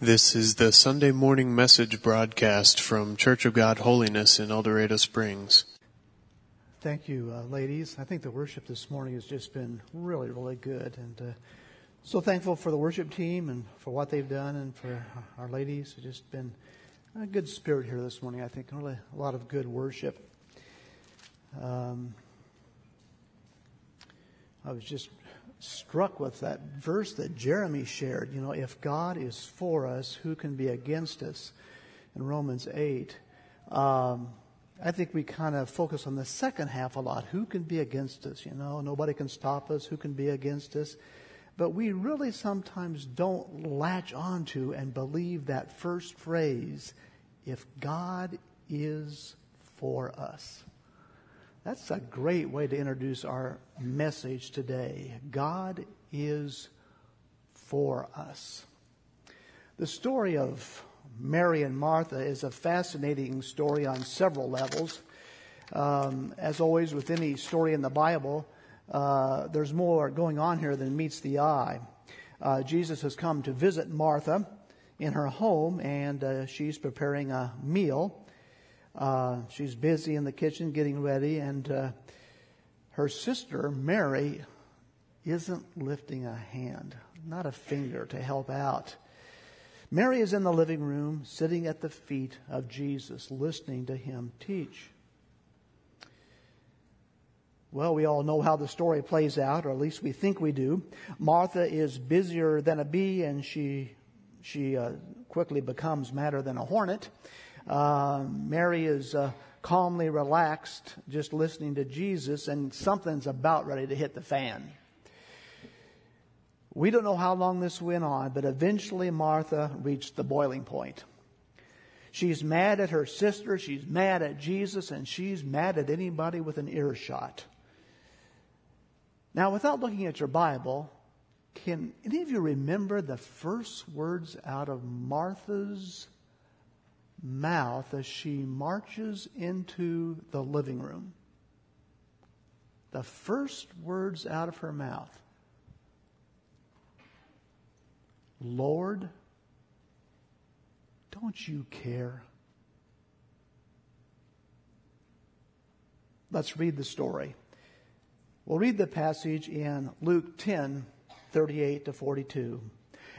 This is the Sunday morning message broadcast from Church of God Holiness in El Dorado Springs. Thank you, uh, ladies. I think the worship this morning has just been really, really good. And uh, so thankful for the worship team and for what they've done and for our ladies. It's just been a good spirit here this morning, I think. Really a lot of good worship. Um, I was just struck with that verse that Jeremy shared. You know, if God is for us, who can be against us? In Romans 8. Um, I think we kind of focus on the second half a lot. Who can be against us? You know, nobody can stop us. Who can be against us? But we really sometimes don't latch onto and believe that first phrase, if God is for us. That's a great way to introduce our message today. God is for us. The story of Mary and Martha is a fascinating story on several levels. Um, as always, with any story in the Bible, uh, there's more going on here than meets the eye. Uh, Jesus has come to visit Martha in her home, and uh, she's preparing a meal. Uh, she's busy in the kitchen getting ready, and uh, her sister, Mary, isn't lifting a hand, not a finger to help out. Mary is in the living room, sitting at the feet of Jesus, listening to him teach. Well, we all know how the story plays out, or at least we think we do. Martha is busier than a bee, and she she uh, quickly becomes madder than a hornet. Uh, Mary is uh, calmly relaxed, just listening to Jesus, and something's about ready to hit the fan. We don't know how long this went on, but eventually Martha reached the boiling point. She's mad at her sister, she's mad at Jesus, and she's mad at anybody with an earshot. Now, without looking at your Bible, can any of you remember the first words out of Martha's mouth as she marches into the living room. The first words out of her mouth Lord, don't you care? Let's read the story. We'll read the passage in Luke 10 38 to 42.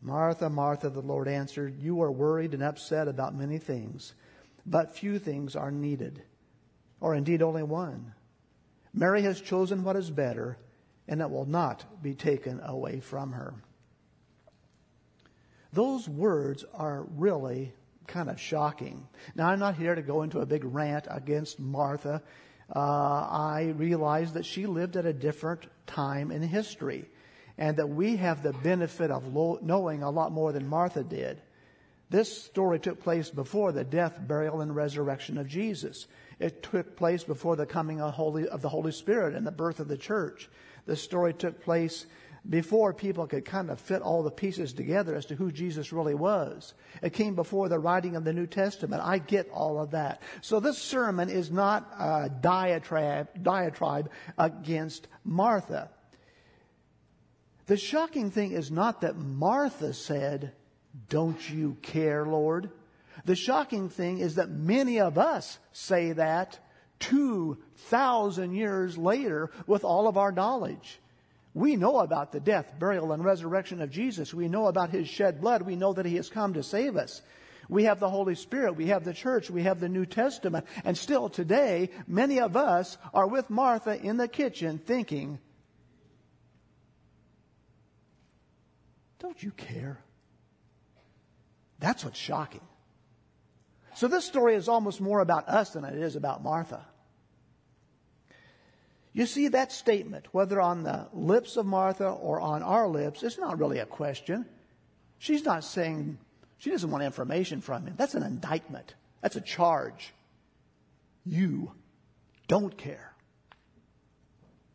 Martha, Martha, the Lord answered, You are worried and upset about many things, but few things are needed, or indeed only one. Mary has chosen what is better, and it will not be taken away from her. Those words are really kind of shocking. Now, I'm not here to go into a big rant against Martha. Uh, I realize that she lived at a different time in history and that we have the benefit of lo- knowing a lot more than Martha did. This story took place before the death, burial, and resurrection of Jesus. It took place before the coming of, Holy, of the Holy Spirit and the birth of the church. This story took place before people could kind of fit all the pieces together as to who Jesus really was. It came before the writing of the New Testament. I get all of that. So this sermon is not a diatribe, diatribe against Martha. The shocking thing is not that Martha said, Don't you care, Lord? The shocking thing is that many of us say that 2,000 years later with all of our knowledge. We know about the death, burial, and resurrection of Jesus. We know about his shed blood. We know that he has come to save us. We have the Holy Spirit. We have the church. We have the New Testament. And still today, many of us are with Martha in the kitchen thinking, Don't you care? That's what's shocking. So this story is almost more about us than it is about Martha. You see, that statement, whether on the lips of Martha or on our lips, is not really a question. She's not saying, She doesn't want information from him. That's an indictment. That's a charge. You don't care.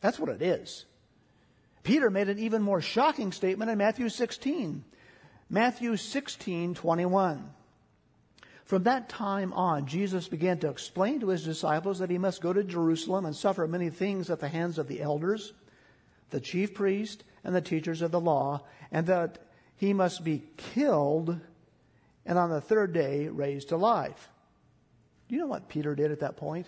That's what it is. Peter made an even more shocking statement in Matthew 16. Matthew 16, 21. From that time on, Jesus began to explain to his disciples that he must go to Jerusalem and suffer many things at the hands of the elders, the chief priest, and the teachers of the law, and that he must be killed and on the third day raised to life. Do you know what Peter did at that point?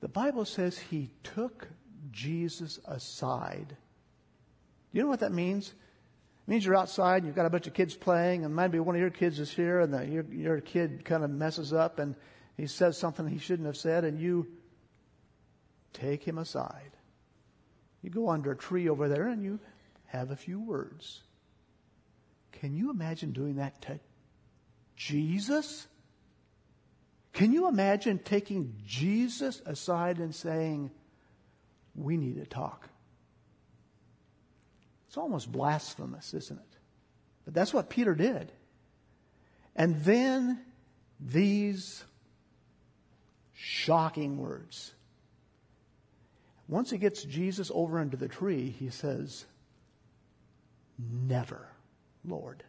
The Bible says he took Jesus aside. Do you know what that means? It means you're outside and you've got a bunch of kids playing, and maybe one of your kids is here, and the, your, your kid kind of messes up and he says something he shouldn't have said, and you take him aside. You go under a tree over there and you have a few words. Can you imagine doing that to Jesus? Can you imagine taking Jesus aside and saying, We need to talk? It's almost blasphemous, isn't it? But that's what Peter did. And then these shocking words. Once he gets Jesus over into the tree, he says, Never, Lord.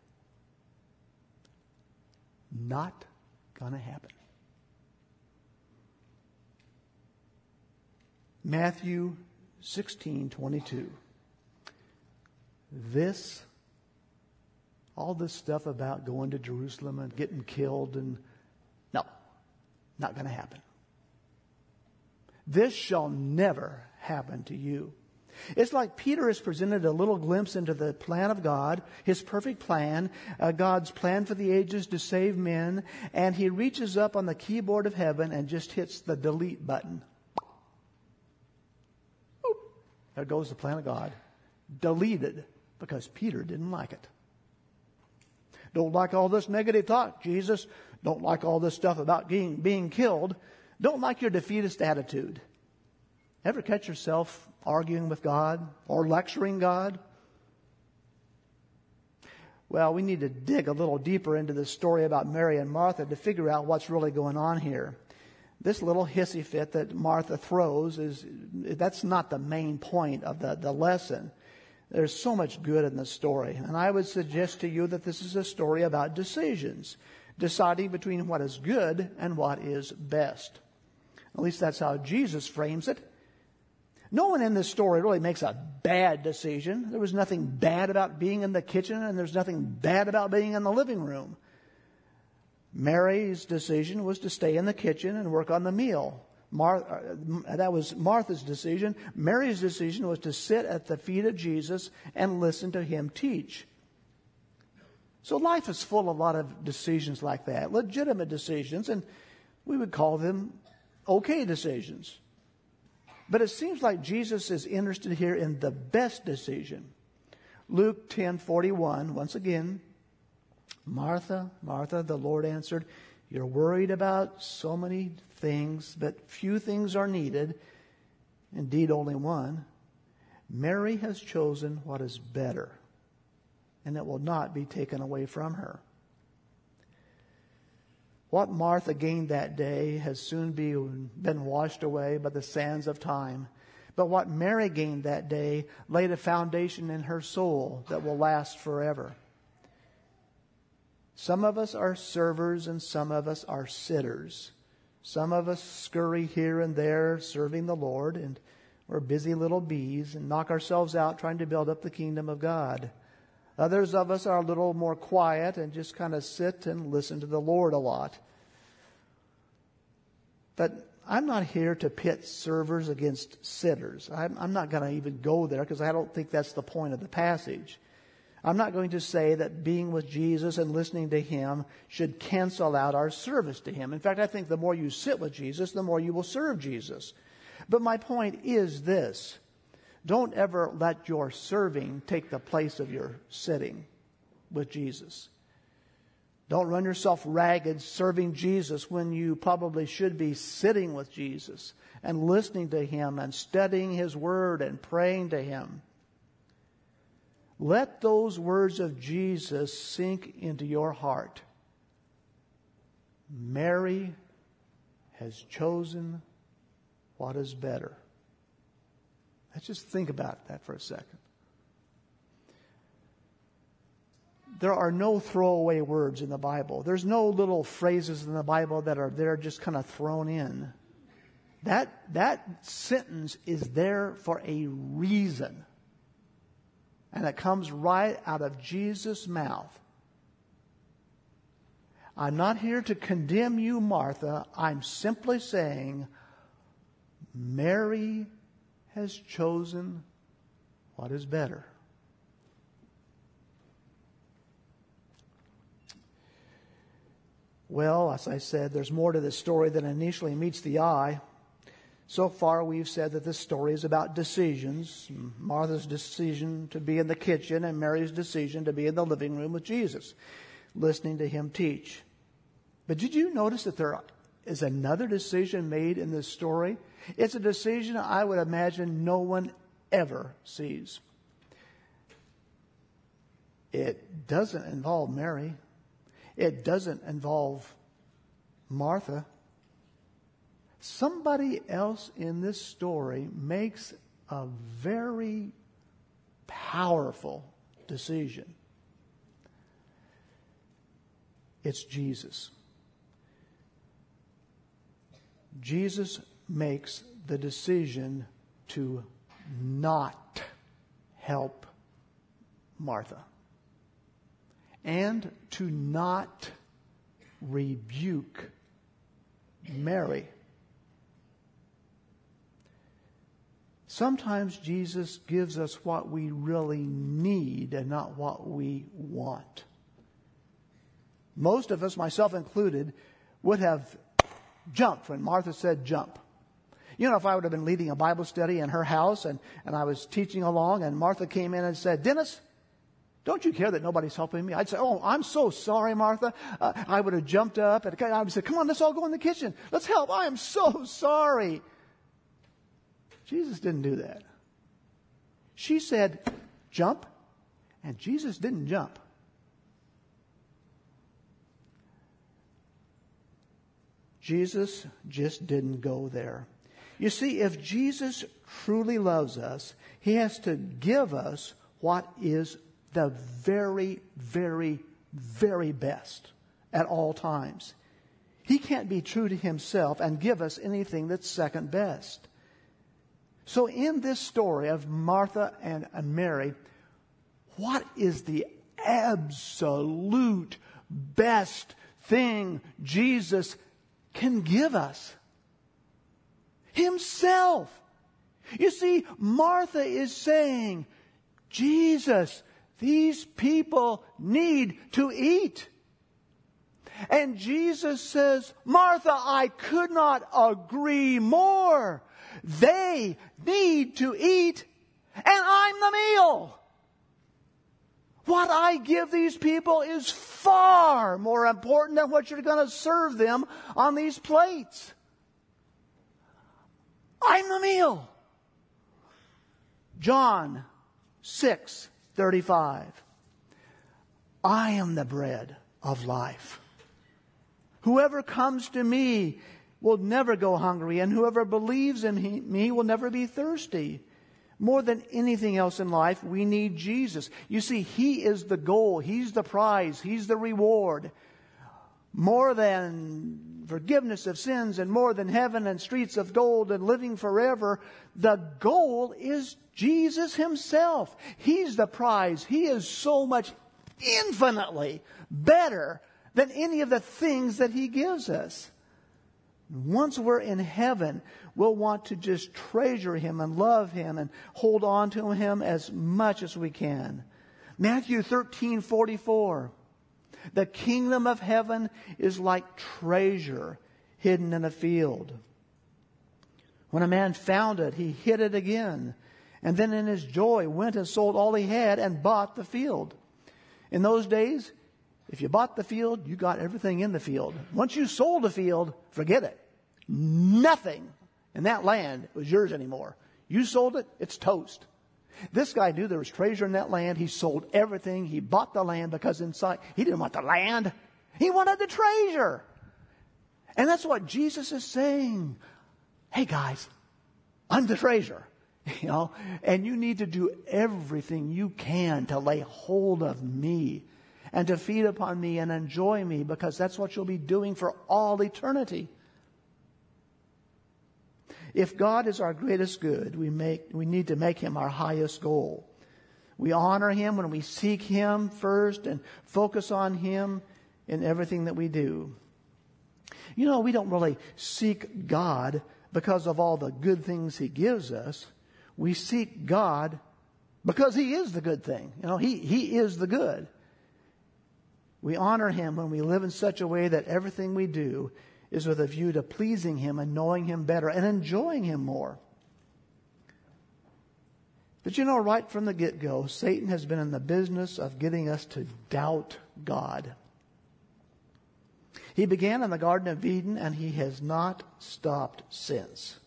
Not to happen. Matthew 16, 22. This, all this stuff about going to Jerusalem and getting killed and, no, not going to happen. This shall never happen to you. It's like Peter has presented a little glimpse into the plan of God, his perfect plan, uh, God's plan for the ages to save men, and he reaches up on the keyboard of heaven and just hits the delete button. There goes the plan of God. Deleted because Peter didn't like it. Don't like all this negative talk, Jesus. Don't like all this stuff about being, being killed. Don't like your defeatist attitude. Ever catch yourself arguing with God or lecturing God? Well, we need to dig a little deeper into this story about Mary and Martha to figure out what's really going on here this little hissy fit that Martha throws is that's not the main point of the, the lesson. There's so much good in the story. And I would suggest to you that this is a story about decisions, deciding between what is good and what is best. At least that's how Jesus frames it. No one in this story really makes a bad decision. There was nothing bad about being in the kitchen, and there's nothing bad about being in the living room. Mary's decision was to stay in the kitchen and work on the meal. Mar- uh, that was Martha's decision. Mary's decision was to sit at the feet of Jesus and listen to him teach. So life is full of a lot of decisions like that, legitimate decisions, and we would call them okay decisions. But it seems like Jesus is interested here in the best decision. Luke 10:41 once again Martha, Martha, the Lord answered, You're worried about so many things, but few things are needed. Indeed, only one. Mary has chosen what is better, and it will not be taken away from her. What Martha gained that day has soon been washed away by the sands of time. But what Mary gained that day laid a foundation in her soul that will last forever. Some of us are servers and some of us are sitters. Some of us scurry here and there serving the Lord and we're busy little bees and knock ourselves out trying to build up the kingdom of God. Others of us are a little more quiet and just kind of sit and listen to the Lord a lot. But I'm not here to pit servers against sitters. I'm, I'm not going to even go there because I don't think that's the point of the passage. I'm not going to say that being with Jesus and listening to Him should cancel out our service to Him. In fact, I think the more you sit with Jesus, the more you will serve Jesus. But my point is this. Don't ever let your serving take the place of your sitting with Jesus. Don't run yourself ragged serving Jesus when you probably should be sitting with Jesus and listening to Him and studying His Word and praying to Him. Let those words of Jesus sink into your heart. Mary has chosen what is better. Let's just think about that for a second. There are no throwaway words in the Bible. There's no little phrases in the Bible that are there just kind of thrown in. That, that sentence is there for a reason. And it comes right out of Jesus' mouth. I'm not here to condemn you, Martha. I'm simply saying Mary has chosen what is better. Well, as I said, there's more to this story than initially meets the eye. So far, we've said that this story is about decisions Martha's decision to be in the kitchen, and Mary's decision to be in the living room with Jesus, listening to him teach. But did you notice that there is another decision made in this story? It's a decision I would imagine no one ever sees. It doesn't involve Mary. It doesn't involve Martha. Somebody else in this story makes a very powerful decision. It's Jesus. Jesus makes the decision to not help Martha and to not rebuke Mary. Sometimes Jesus gives us what we really need and not what we want. Most of us, myself included, would have jumped when Martha said jump. You know, if I would have been leading a Bible study in her house and, and I was teaching along and Martha came in and said, Dennis, don't you care that nobody's helping me? I'd say, Oh, I'm so sorry, Martha. Uh, I would have jumped up and I would say, Come on, let's all go in the kitchen. Let's help. I am so sorry. Jesus didn't do that. She said, Jump. And Jesus didn't jump. Jesus just didn't go there. You see, if Jesus truly loves us, he has to give us what is the very, very, very best at all times. He can't be true to himself and give us anything that's second best. So, in this story of Martha and Mary, what is the absolute best thing Jesus can give us? himself. You see, Martha is saying, Jesus, these people need to eat. And Jesus says, Martha, I could not agree more. They need to eat, and I'm the meal. What I give these people is far more important than what you're going to serve them on these plates. I'm the meal. John 6 35. I am the bread of life. Whoever comes to me will never go hungry, and whoever believes in me will never be thirsty. More than anything else in life, we need Jesus. You see, He is the goal, He's the prize, He's the reward. More than forgiveness of sins and more than heaven and streets of gold and living forever. The goal is Jesus Himself. He's the prize. He is so much infinitely better than any of the things that He gives us. Once we're in heaven, we'll want to just treasure Him and love Him and hold on to Him as much as we can. Matthew 13 44. The kingdom of heaven is like treasure hidden in a field. When a man found it, he hid it again, and then in his joy went and sold all he had and bought the field. In those days, if you bought the field, you got everything in the field. Once you sold the field, forget it. Nothing in that land was yours anymore. You sold it, it's toast. This guy knew there was treasure in that land. He sold everything. He bought the land because inside, he didn't want the land. He wanted the treasure. And that's what Jesus is saying. Hey guys, I'm the treasure. You know, and you need to do everything you can to lay hold of me and to feed upon me and enjoy me because that's what you'll be doing for all eternity. If God is our greatest good, we, make, we need to make him our highest goal. We honor him when we seek him first and focus on him in everything that we do. You know, we don't really seek God because of all the good things he gives us. We seek God because he is the good thing. You know, he, he is the good. We honor him when we live in such a way that everything we do is with a view to pleasing Him and knowing Him better and enjoying Him more. But you know, right from the get go, Satan has been in the business of getting us to doubt God. He began in the Garden of Eden and he has not stopped since.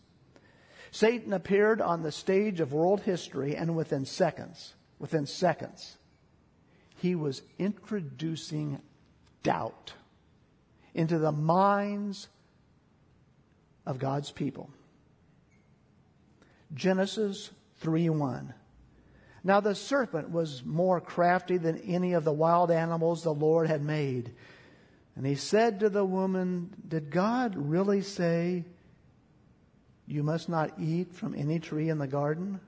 Satan appeared on the stage of world history and within seconds, within seconds, he was introducing doubt into the minds of God's people. Genesis 3 1. Now the serpent was more crafty than any of the wild animals the Lord had made. And he said to the woman, Did God really say, You must not eat from any tree in the garden?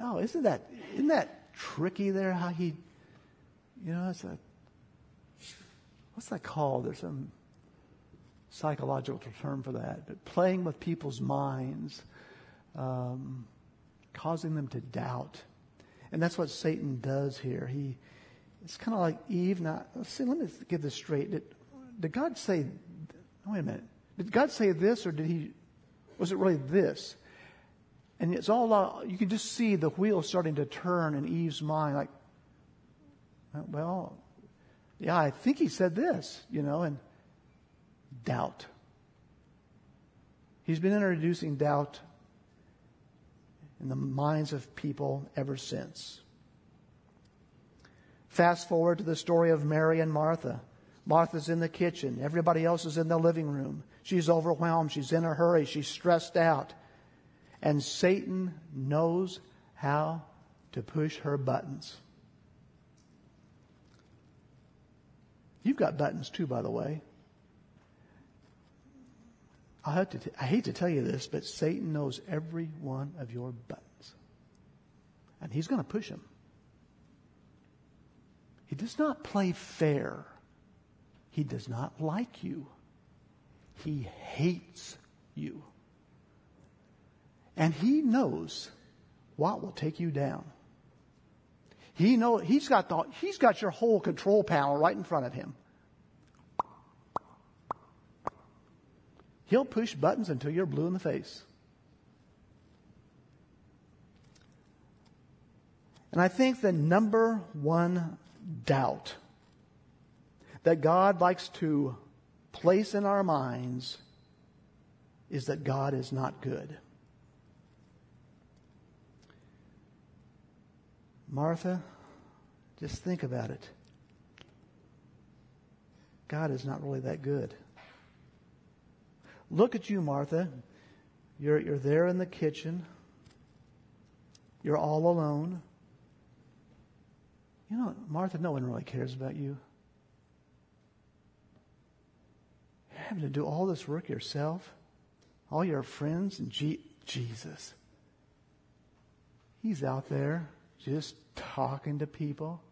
Oh, isn't that, isn't that tricky there? How he, you know, it's a what's that called? There's some psychological term for that, but playing with people's minds, um, causing them to doubt. And that's what Satan does here. He, it's kind of like Eve. Now, see, let me get this straight. Did, did God say, wait a minute, did God say this or did he, was it really this? And it's all, uh, you can just see the wheel starting to turn in Eve's mind, like, well, yeah, I think he said this, you know, and doubt. He's been introducing doubt in the minds of people ever since. Fast forward to the story of Mary and Martha. Martha's in the kitchen. Everybody else is in the living room. She's overwhelmed. She's in a hurry. She's stressed out. And Satan knows how to push her buttons. You've got buttons too, by the way. I, have to t- I hate to tell you this, but Satan knows every one of your buttons. And he's going to push them. He does not play fair. He does not like you. He hates you. And he knows what will take you down. He know he's got the, he's got your whole control panel right in front of him. He'll push buttons until you're blue in the face. And I think the number one doubt that God likes to place in our minds is that God is not good. Martha, just think about it. God is not really that good. Look at you, Martha. You're, you're there in the kitchen. You're all alone. You know, Martha, no one really cares about you. You're having to do all this work yourself, all your friends, and G- Jesus. He's out there just talking to people.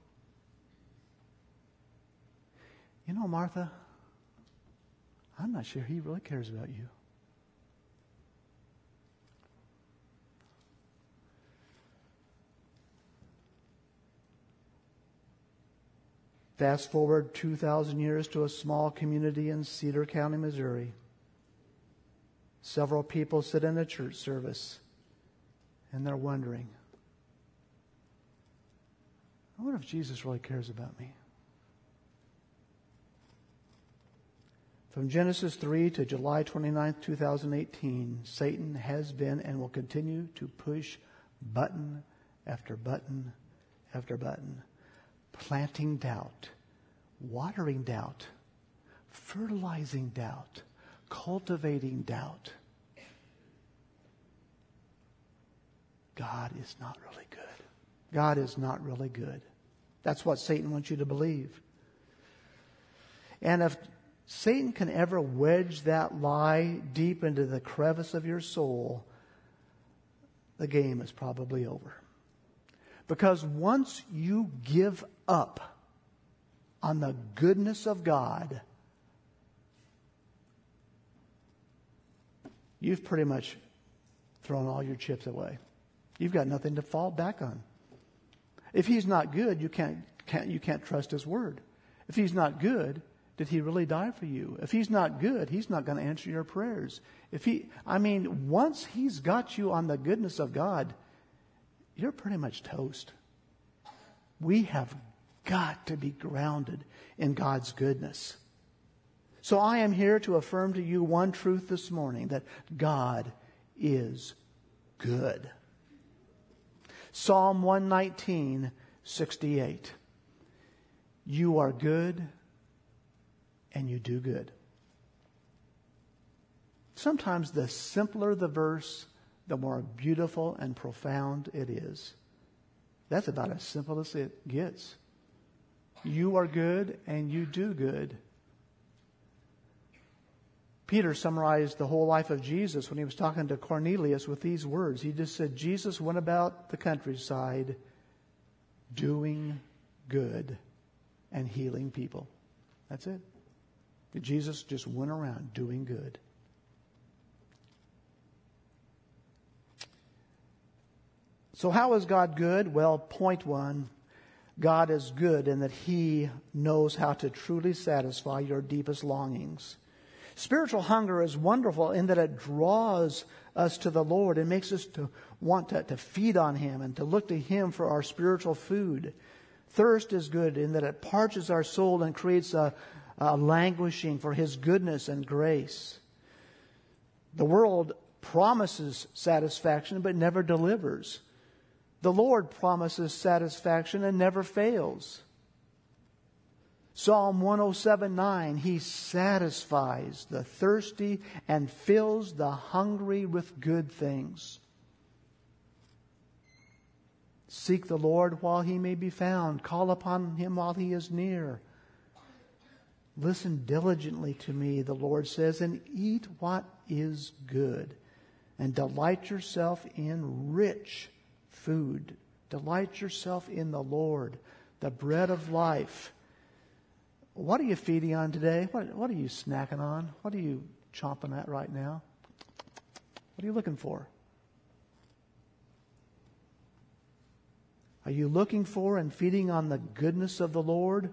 You know, Martha, I'm not sure he really cares about you. Fast forward 2,000 years to a small community in Cedar County, Missouri. Several people sit in a church service and they're wondering, I wonder if Jesus really cares about me. From Genesis 3 to July 29, 2018, Satan has been and will continue to push button after button after button, planting doubt, watering doubt, fertilizing doubt, cultivating doubt. God is not really good. God is not really good. That's what Satan wants you to believe. And if Satan can ever wedge that lie deep into the crevice of your soul, the game is probably over. Because once you give up on the goodness of God, you've pretty much thrown all your chips away. You've got nothing to fall back on. If he's not good, you can't, can't, you can't trust his word. If he's not good, did he really die for you? If he's not good, he's not going to answer your prayers. If he, I mean, once he's got you on the goodness of God, you're pretty much toast. We have got to be grounded in God's goodness. So I am here to affirm to you one truth this morning that God is good. Psalm 119, 68. You are good and you do good. Sometimes the simpler the verse, the more beautiful and profound it is. That's about as simple as it gets. You are good and you do good. Peter summarized the whole life of Jesus when he was talking to Cornelius with these words. He just said, Jesus went about the countryside doing good and healing people. That's it. Jesus just went around doing good. So, how is God good? Well, point one God is good in that He knows how to truly satisfy your deepest longings. Spiritual hunger is wonderful in that it draws us to the Lord and makes us to want to, to feed on Him and to look to Him for our spiritual food. Thirst is good in that it parches our soul and creates a, a languishing for His goodness and grace. The world promises satisfaction but never delivers. The Lord promises satisfaction and never fails. Psalm 107 9, He satisfies the thirsty and fills the hungry with good things. Seek the Lord while He may be found, call upon Him while He is near. Listen diligently to me, the Lord says, and eat what is good, and delight yourself in rich food. Delight yourself in the Lord, the bread of life. What are you feeding on today? What, what are you snacking on? What are you chomping at right now? What are you looking for? Are you looking for and feeding on the goodness of the Lord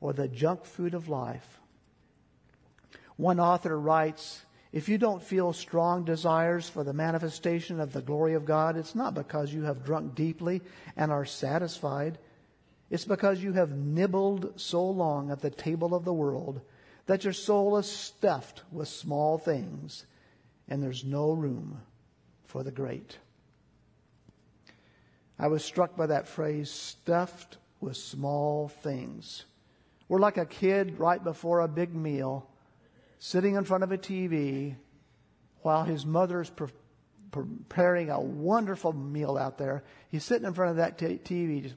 or the junk food of life? One author writes, if you don't feel strong desires for the manifestation of the glory of God, it's not because you have drunk deeply and are satisfied. It's because you have nibbled so long at the table of the world that your soul is stuffed with small things and there's no room for the great. I was struck by that phrase, stuffed with small things. We're like a kid right before a big meal sitting in front of a TV while his mother's pre- preparing a wonderful meal out there. He's sitting in front of that t- TV. Just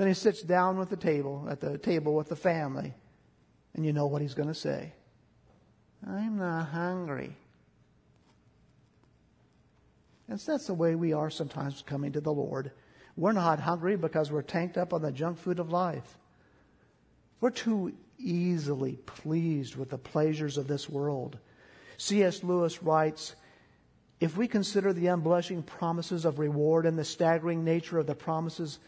then he sits down with the table, at the table with the family, and you know what he's going to say. I'm not hungry. And so that's the way we are sometimes coming to the Lord. We're not hungry because we're tanked up on the junk food of life. We're too easily pleased with the pleasures of this world. C.S. Lewis writes, if we consider the unblushing promises of reward and the staggering nature of the promises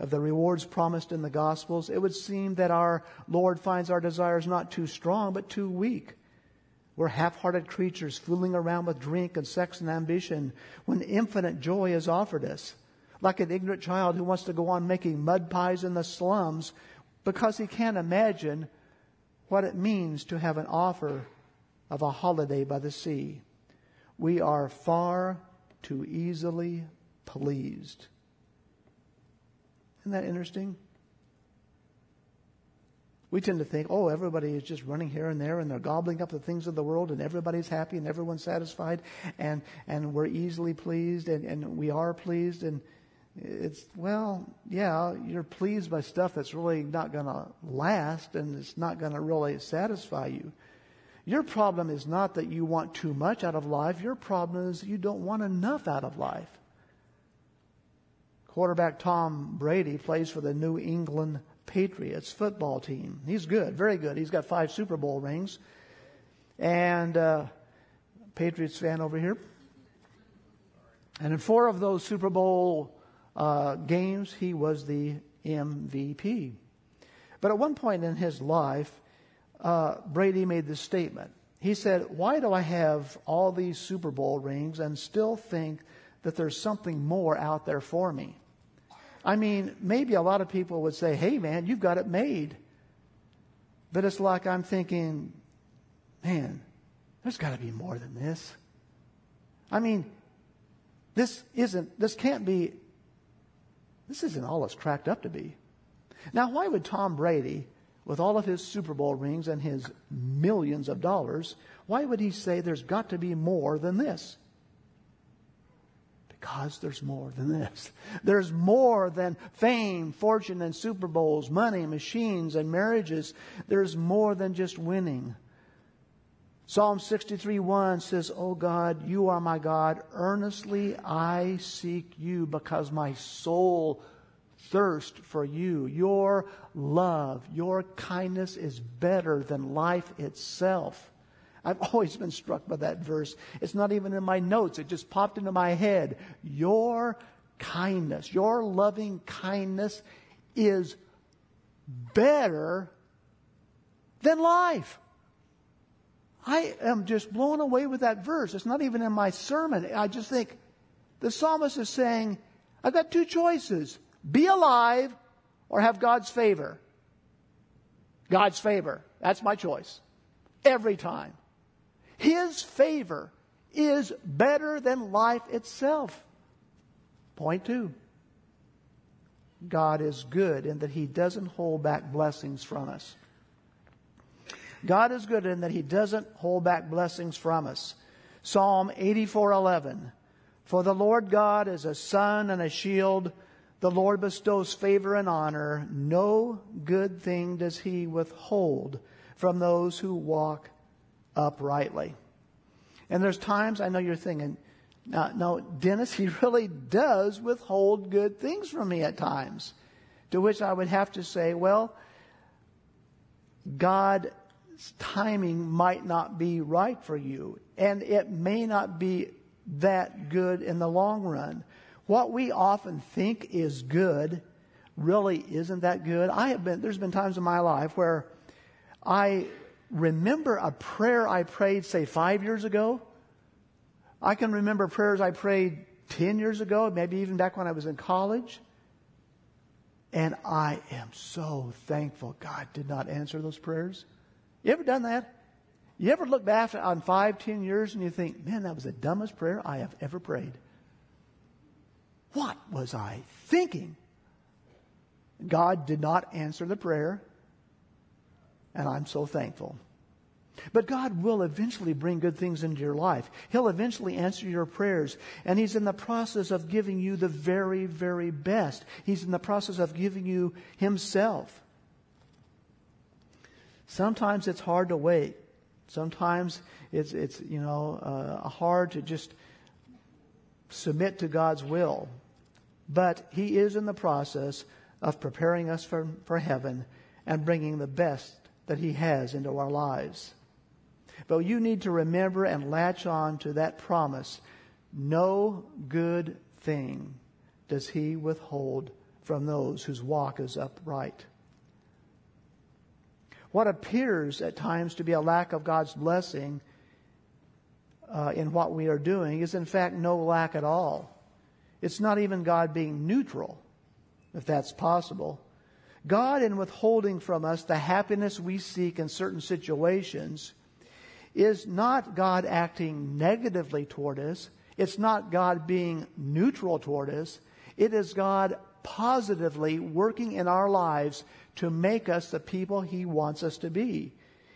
of the rewards promised in the Gospels, it would seem that our Lord finds our desires not too strong, but too weak. We're half hearted creatures fooling around with drink and sex and ambition when infinite joy is offered us. Like an ignorant child who wants to go on making mud pies in the slums because he can't imagine what it means to have an offer of a holiday by the sea. we are far too easily pleased. Isn't that interesting? We tend to think, oh, everybody is just running here and there and they're gobbling up the things of the world and everybody's happy and everyone's satisfied and, and we're easily pleased and, and we are pleased. And it's, well, yeah, you're pleased by stuff that's really not going to last and it's not going to really satisfy you. Your problem is not that you want too much out of life. Your problem is you don't want enough out of life. Quarterback Tom Brady plays for the New England Patriots football team. He's good, very good. He's got five Super Bowl rings. And uh, Patriots fan over here. And in four of those Super Bowl uh, games, he was the MVP. But at one point in his life, uh, Brady made this statement. He said, Why do I have all these Super Bowl rings and still think that there's something more out there for me? I mean, maybe a lot of people would say, hey, man, you've got it made. But it's like I'm thinking, man, there's got to be more than this. I mean, this isn't, this can't be, this isn't all it's cracked up to be. Now, why would Tom Brady, with all of his Super Bowl rings and his millions of dollars, why would he say there's got to be more than this? Because there's more than this. There's more than fame, fortune, and Super Bowls, money, machines, and marriages. There's more than just winning. Psalm 63 1 says, Oh God, you are my God. Earnestly I seek you because my soul thirsts for you. Your love, your kindness is better than life itself. I've always been struck by that verse. It's not even in my notes, it just popped into my head. Your kindness, your loving kindness is better than life. I am just blown away with that verse. It's not even in my sermon. I just think the psalmist is saying, I've got two choices be alive or have God's favor. God's favor. That's my choice. Every time. His favor is better than life itself. Point two. God is good in that He doesn't hold back blessings from us. God is good in that He doesn't hold back blessings from us. Psalm 84:11 For the Lord God is a sun and a shield the Lord bestows favor and honor no good thing does he withhold from those who walk uprightly. And there's times I know you're thinking, no, no, Dennis, he really does withhold good things from me at times. To which I would have to say, well, God's timing might not be right for you, and it may not be that good in the long run. What we often think is good really isn't that good. I have been, there's been times in my life where I remember a prayer I prayed, say, five years ago. I can remember prayers I prayed 10 years ago, maybe even back when I was in college. And I am so thankful God did not answer those prayers. You ever done that? You ever look back on five, ten years and you think, man, that was the dumbest prayer I have ever prayed? What was I thinking? God did not answer the prayer. And I'm so thankful. But God will eventually bring good things into your life. He'll eventually answer your prayers. And He's in the process of giving you the very, very best. He's in the process of giving you Himself. Sometimes it's hard to wait. Sometimes it's, it's you know, uh, hard to just submit to God's will. But He is in the process of preparing us for, for heaven and bringing the best that He has into our lives. But you need to remember and latch on to that promise. No good thing does He withhold from those whose walk is upright. What appears at times to be a lack of God's blessing uh, in what we are doing is, in fact, no lack at all. It's not even God being neutral, if that's possible. God, in withholding from us the happiness we seek in certain situations, is not God acting negatively toward us. It's not God being neutral toward us. It is God positively working in our lives to make us the people He wants us to be.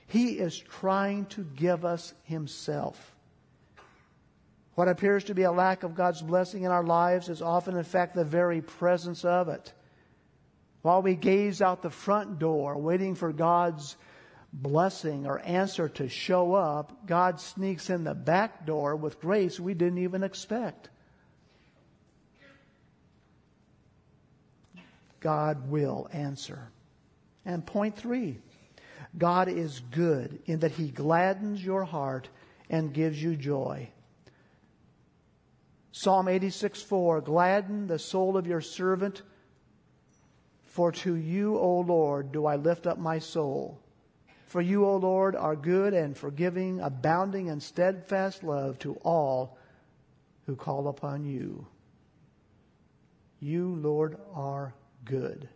He is trying to give us Himself. What appears to be a lack of God's blessing in our lives is often, in fact, the very presence of it. While we gaze out the front door, waiting for God's blessing or answer to show up, God sneaks in the back door with grace we didn't even expect. God will answer. And point three God is good in that He gladdens your heart and gives you joy. Psalm 86 4 Gladden the soul of your servant, for to you, O Lord, do I lift up my soul. For you, O Lord, are good and forgiving, abounding in steadfast love to all who call upon you. You, Lord, are good.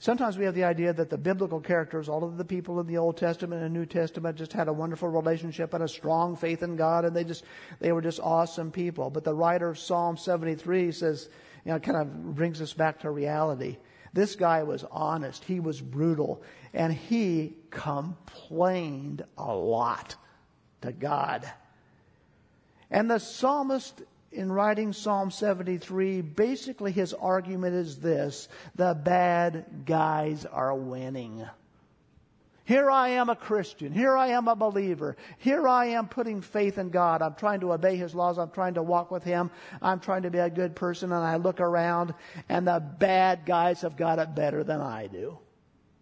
Sometimes we have the idea that the biblical characters, all of the people in the Old Testament and New Testament, just had a wonderful relationship and a strong faith in God, and they just they were just awesome people. But the writer of Psalm 73 says, you know, kind of brings us back to reality. This guy was honest. He was brutal. And he complained a lot to God. And the psalmist, in writing Psalm 73, basically his argument is this the bad guys are winning. Here I am a Christian. Here I am a believer. Here I am putting faith in God. I'm trying to obey His laws. I'm trying to walk with Him. I'm trying to be a good person. And I look around and the bad guys have got it better than I do.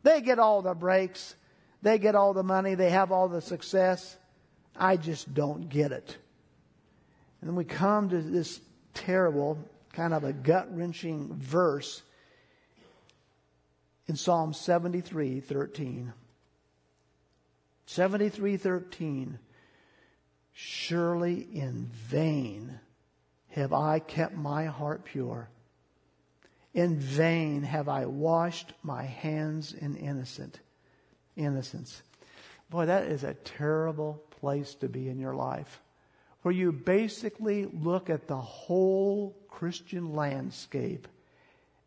They get all the breaks. They get all the money. They have all the success. I just don't get it. And then we come to this terrible, kind of a gut wrenching verse in Psalm 73 13. 73:13 Surely in vain have I kept my heart pure. In vain have I washed my hands in innocent innocence. Boy, that is a terrible place to be in your life. Where you basically look at the whole Christian landscape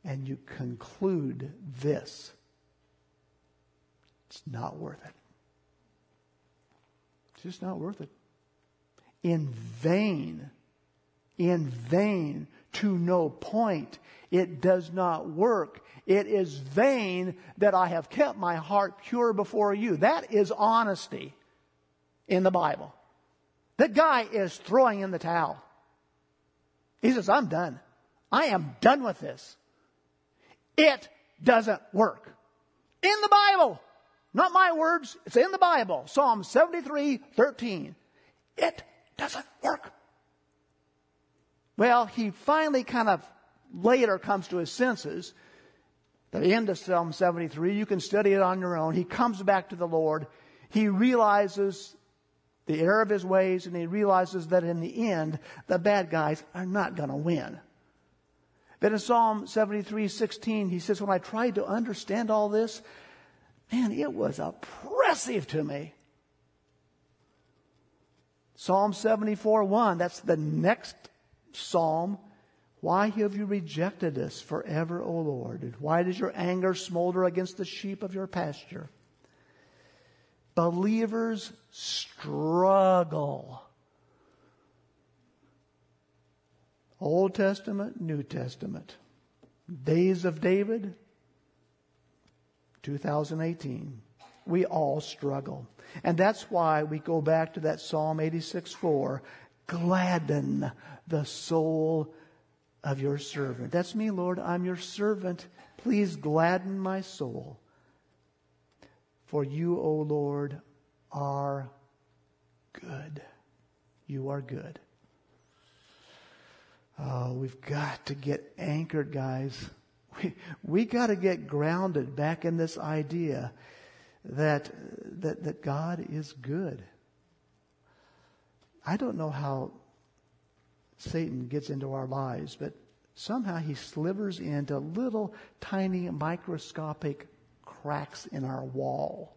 and you conclude this. It's not worth it. It's just not worth it. In vain, in vain, to no point. It does not work. It is vain that I have kept my heart pure before you. That is honesty in the Bible. The guy is throwing in the towel. He says, I'm done. I am done with this. It doesn't work. In the Bible. Not my words, it's in the Bible. Psalm 73, 13. It doesn't work. Well, he finally kind of later comes to his senses. The end of Psalm 73, you can study it on your own. He comes back to the Lord. He realizes the error of his ways and he realizes that in the end, the bad guys are not going to win. But in Psalm 73, 16, he says, when I tried to understand all this, Man, it was oppressive to me. Psalm 74 1, that's the next psalm. Why have you rejected us forever, O Lord? And why does your anger smolder against the sheep of your pasture? Believers struggle. Old Testament, New Testament. Days of David, 2018. We all struggle. And that's why we go back to that Psalm 86 4. Gladden the soul of your servant. That's me, Lord. I'm your servant. Please gladden my soul. For you, O Lord, are good. You are good. Oh, we've got to get anchored, guys. We, we got to get grounded back in this idea that, that, that God is good. I don't know how Satan gets into our lives, but somehow he slivers into little tiny microscopic cracks in our wall.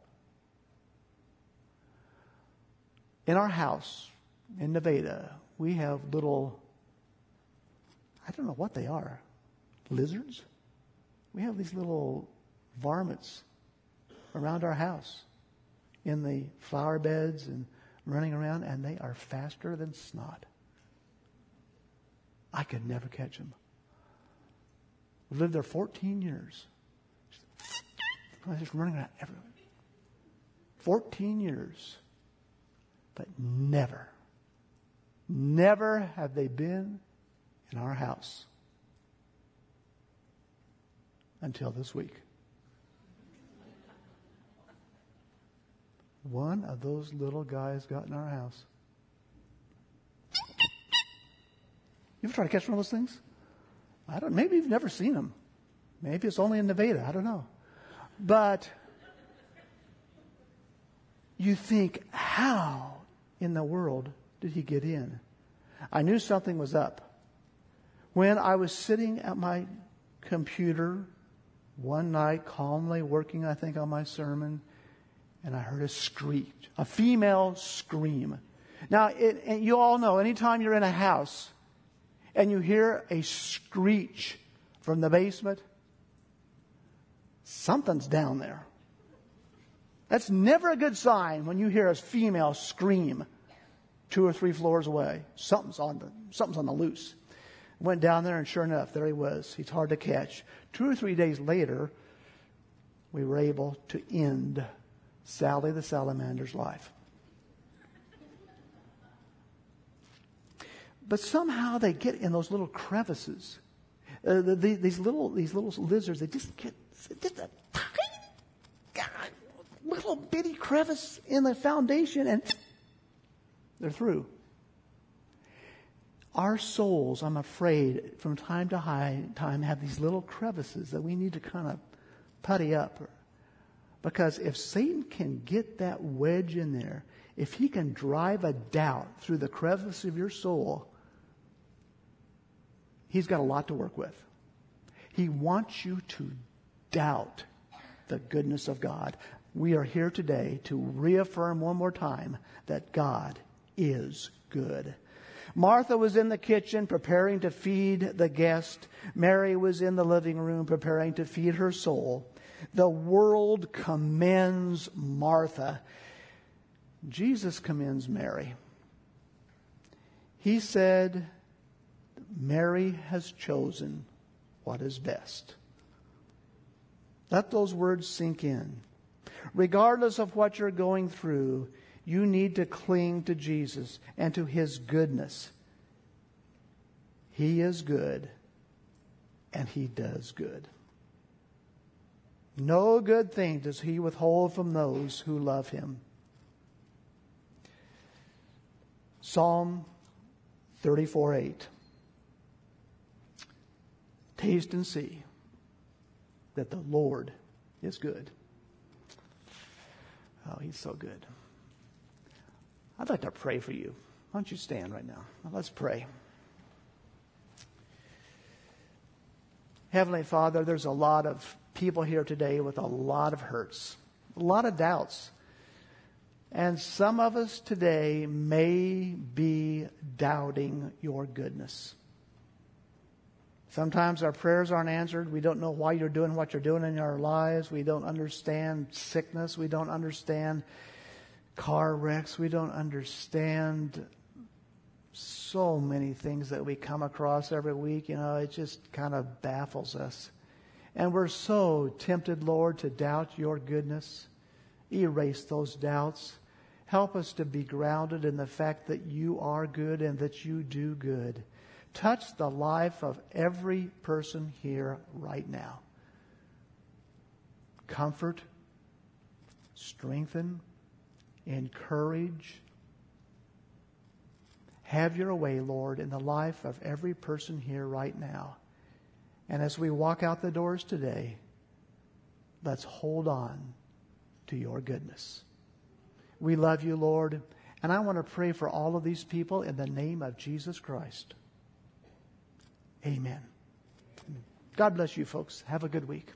In our house in Nevada, we have little, I don't know what they are, lizards? We have these little varmints around our house in the flower beds and running around, and they are faster than snot. I could never catch them. We've lived there 14 years. Just running around everywhere. 14 years. But never, never have they been in our house until this week. One of those little guys got in our house. You ever try to catch one of those things? I don't. Maybe you've never seen them. Maybe it's only in Nevada. I don't know. But you think, how in the world did he get in? I knew something was up. When I was sitting at my computer one night, calmly working, I think, on my sermon, and I heard a screech, a female scream. Now, it, you all know, anytime you're in a house and you hear a screech from the basement, something's down there. That's never a good sign when you hear a female scream two or three floors away. Something's on the, something's on the loose. Went down there, and sure enough, there he was. He's hard to catch. Two or three days later, we were able to end Sally the salamander's life. But somehow they get in those little crevices. Uh, the, the, these little these little lizards, they just get just a tiny, little bitty crevice in the foundation, and they're through. Our souls, I'm afraid, from time to time have these little crevices that we need to kind of putty up. Because if Satan can get that wedge in there, if he can drive a doubt through the crevice of your soul, he's got a lot to work with. He wants you to doubt the goodness of God. We are here today to reaffirm one more time that God is good. Martha was in the kitchen preparing to feed the guest. Mary was in the living room preparing to feed her soul. The world commends Martha. Jesus commends Mary. He said, Mary has chosen what is best. Let those words sink in. Regardless of what you're going through, you need to cling to Jesus and to his goodness. He is good and he does good. No good thing does he withhold from those who love him. Psalm 34 8. Taste and see that the Lord is good. Oh, he's so good. I'd like to pray for you. Why don't you stand right now? Let's pray. Heavenly Father, there's a lot of people here today with a lot of hurts, a lot of doubts. And some of us today may be doubting your goodness. Sometimes our prayers aren't answered. We don't know why you're doing what you're doing in our lives. We don't understand sickness. We don't understand car wrecks. We don't understand so many things that we come across every week. You know, it just kind of baffles us. And we're so tempted, Lord, to doubt your goodness. Erase those doubts. Help us to be grounded in the fact that you are good and that you do good. Touch the life of every person here right now. Comfort, strengthen, encourage. Have your way, Lord, in the life of every person here right now. And as we walk out the doors today, let's hold on to your goodness. We love you, Lord, and I want to pray for all of these people in the name of Jesus Christ. Amen. God bless you, folks. Have a good week.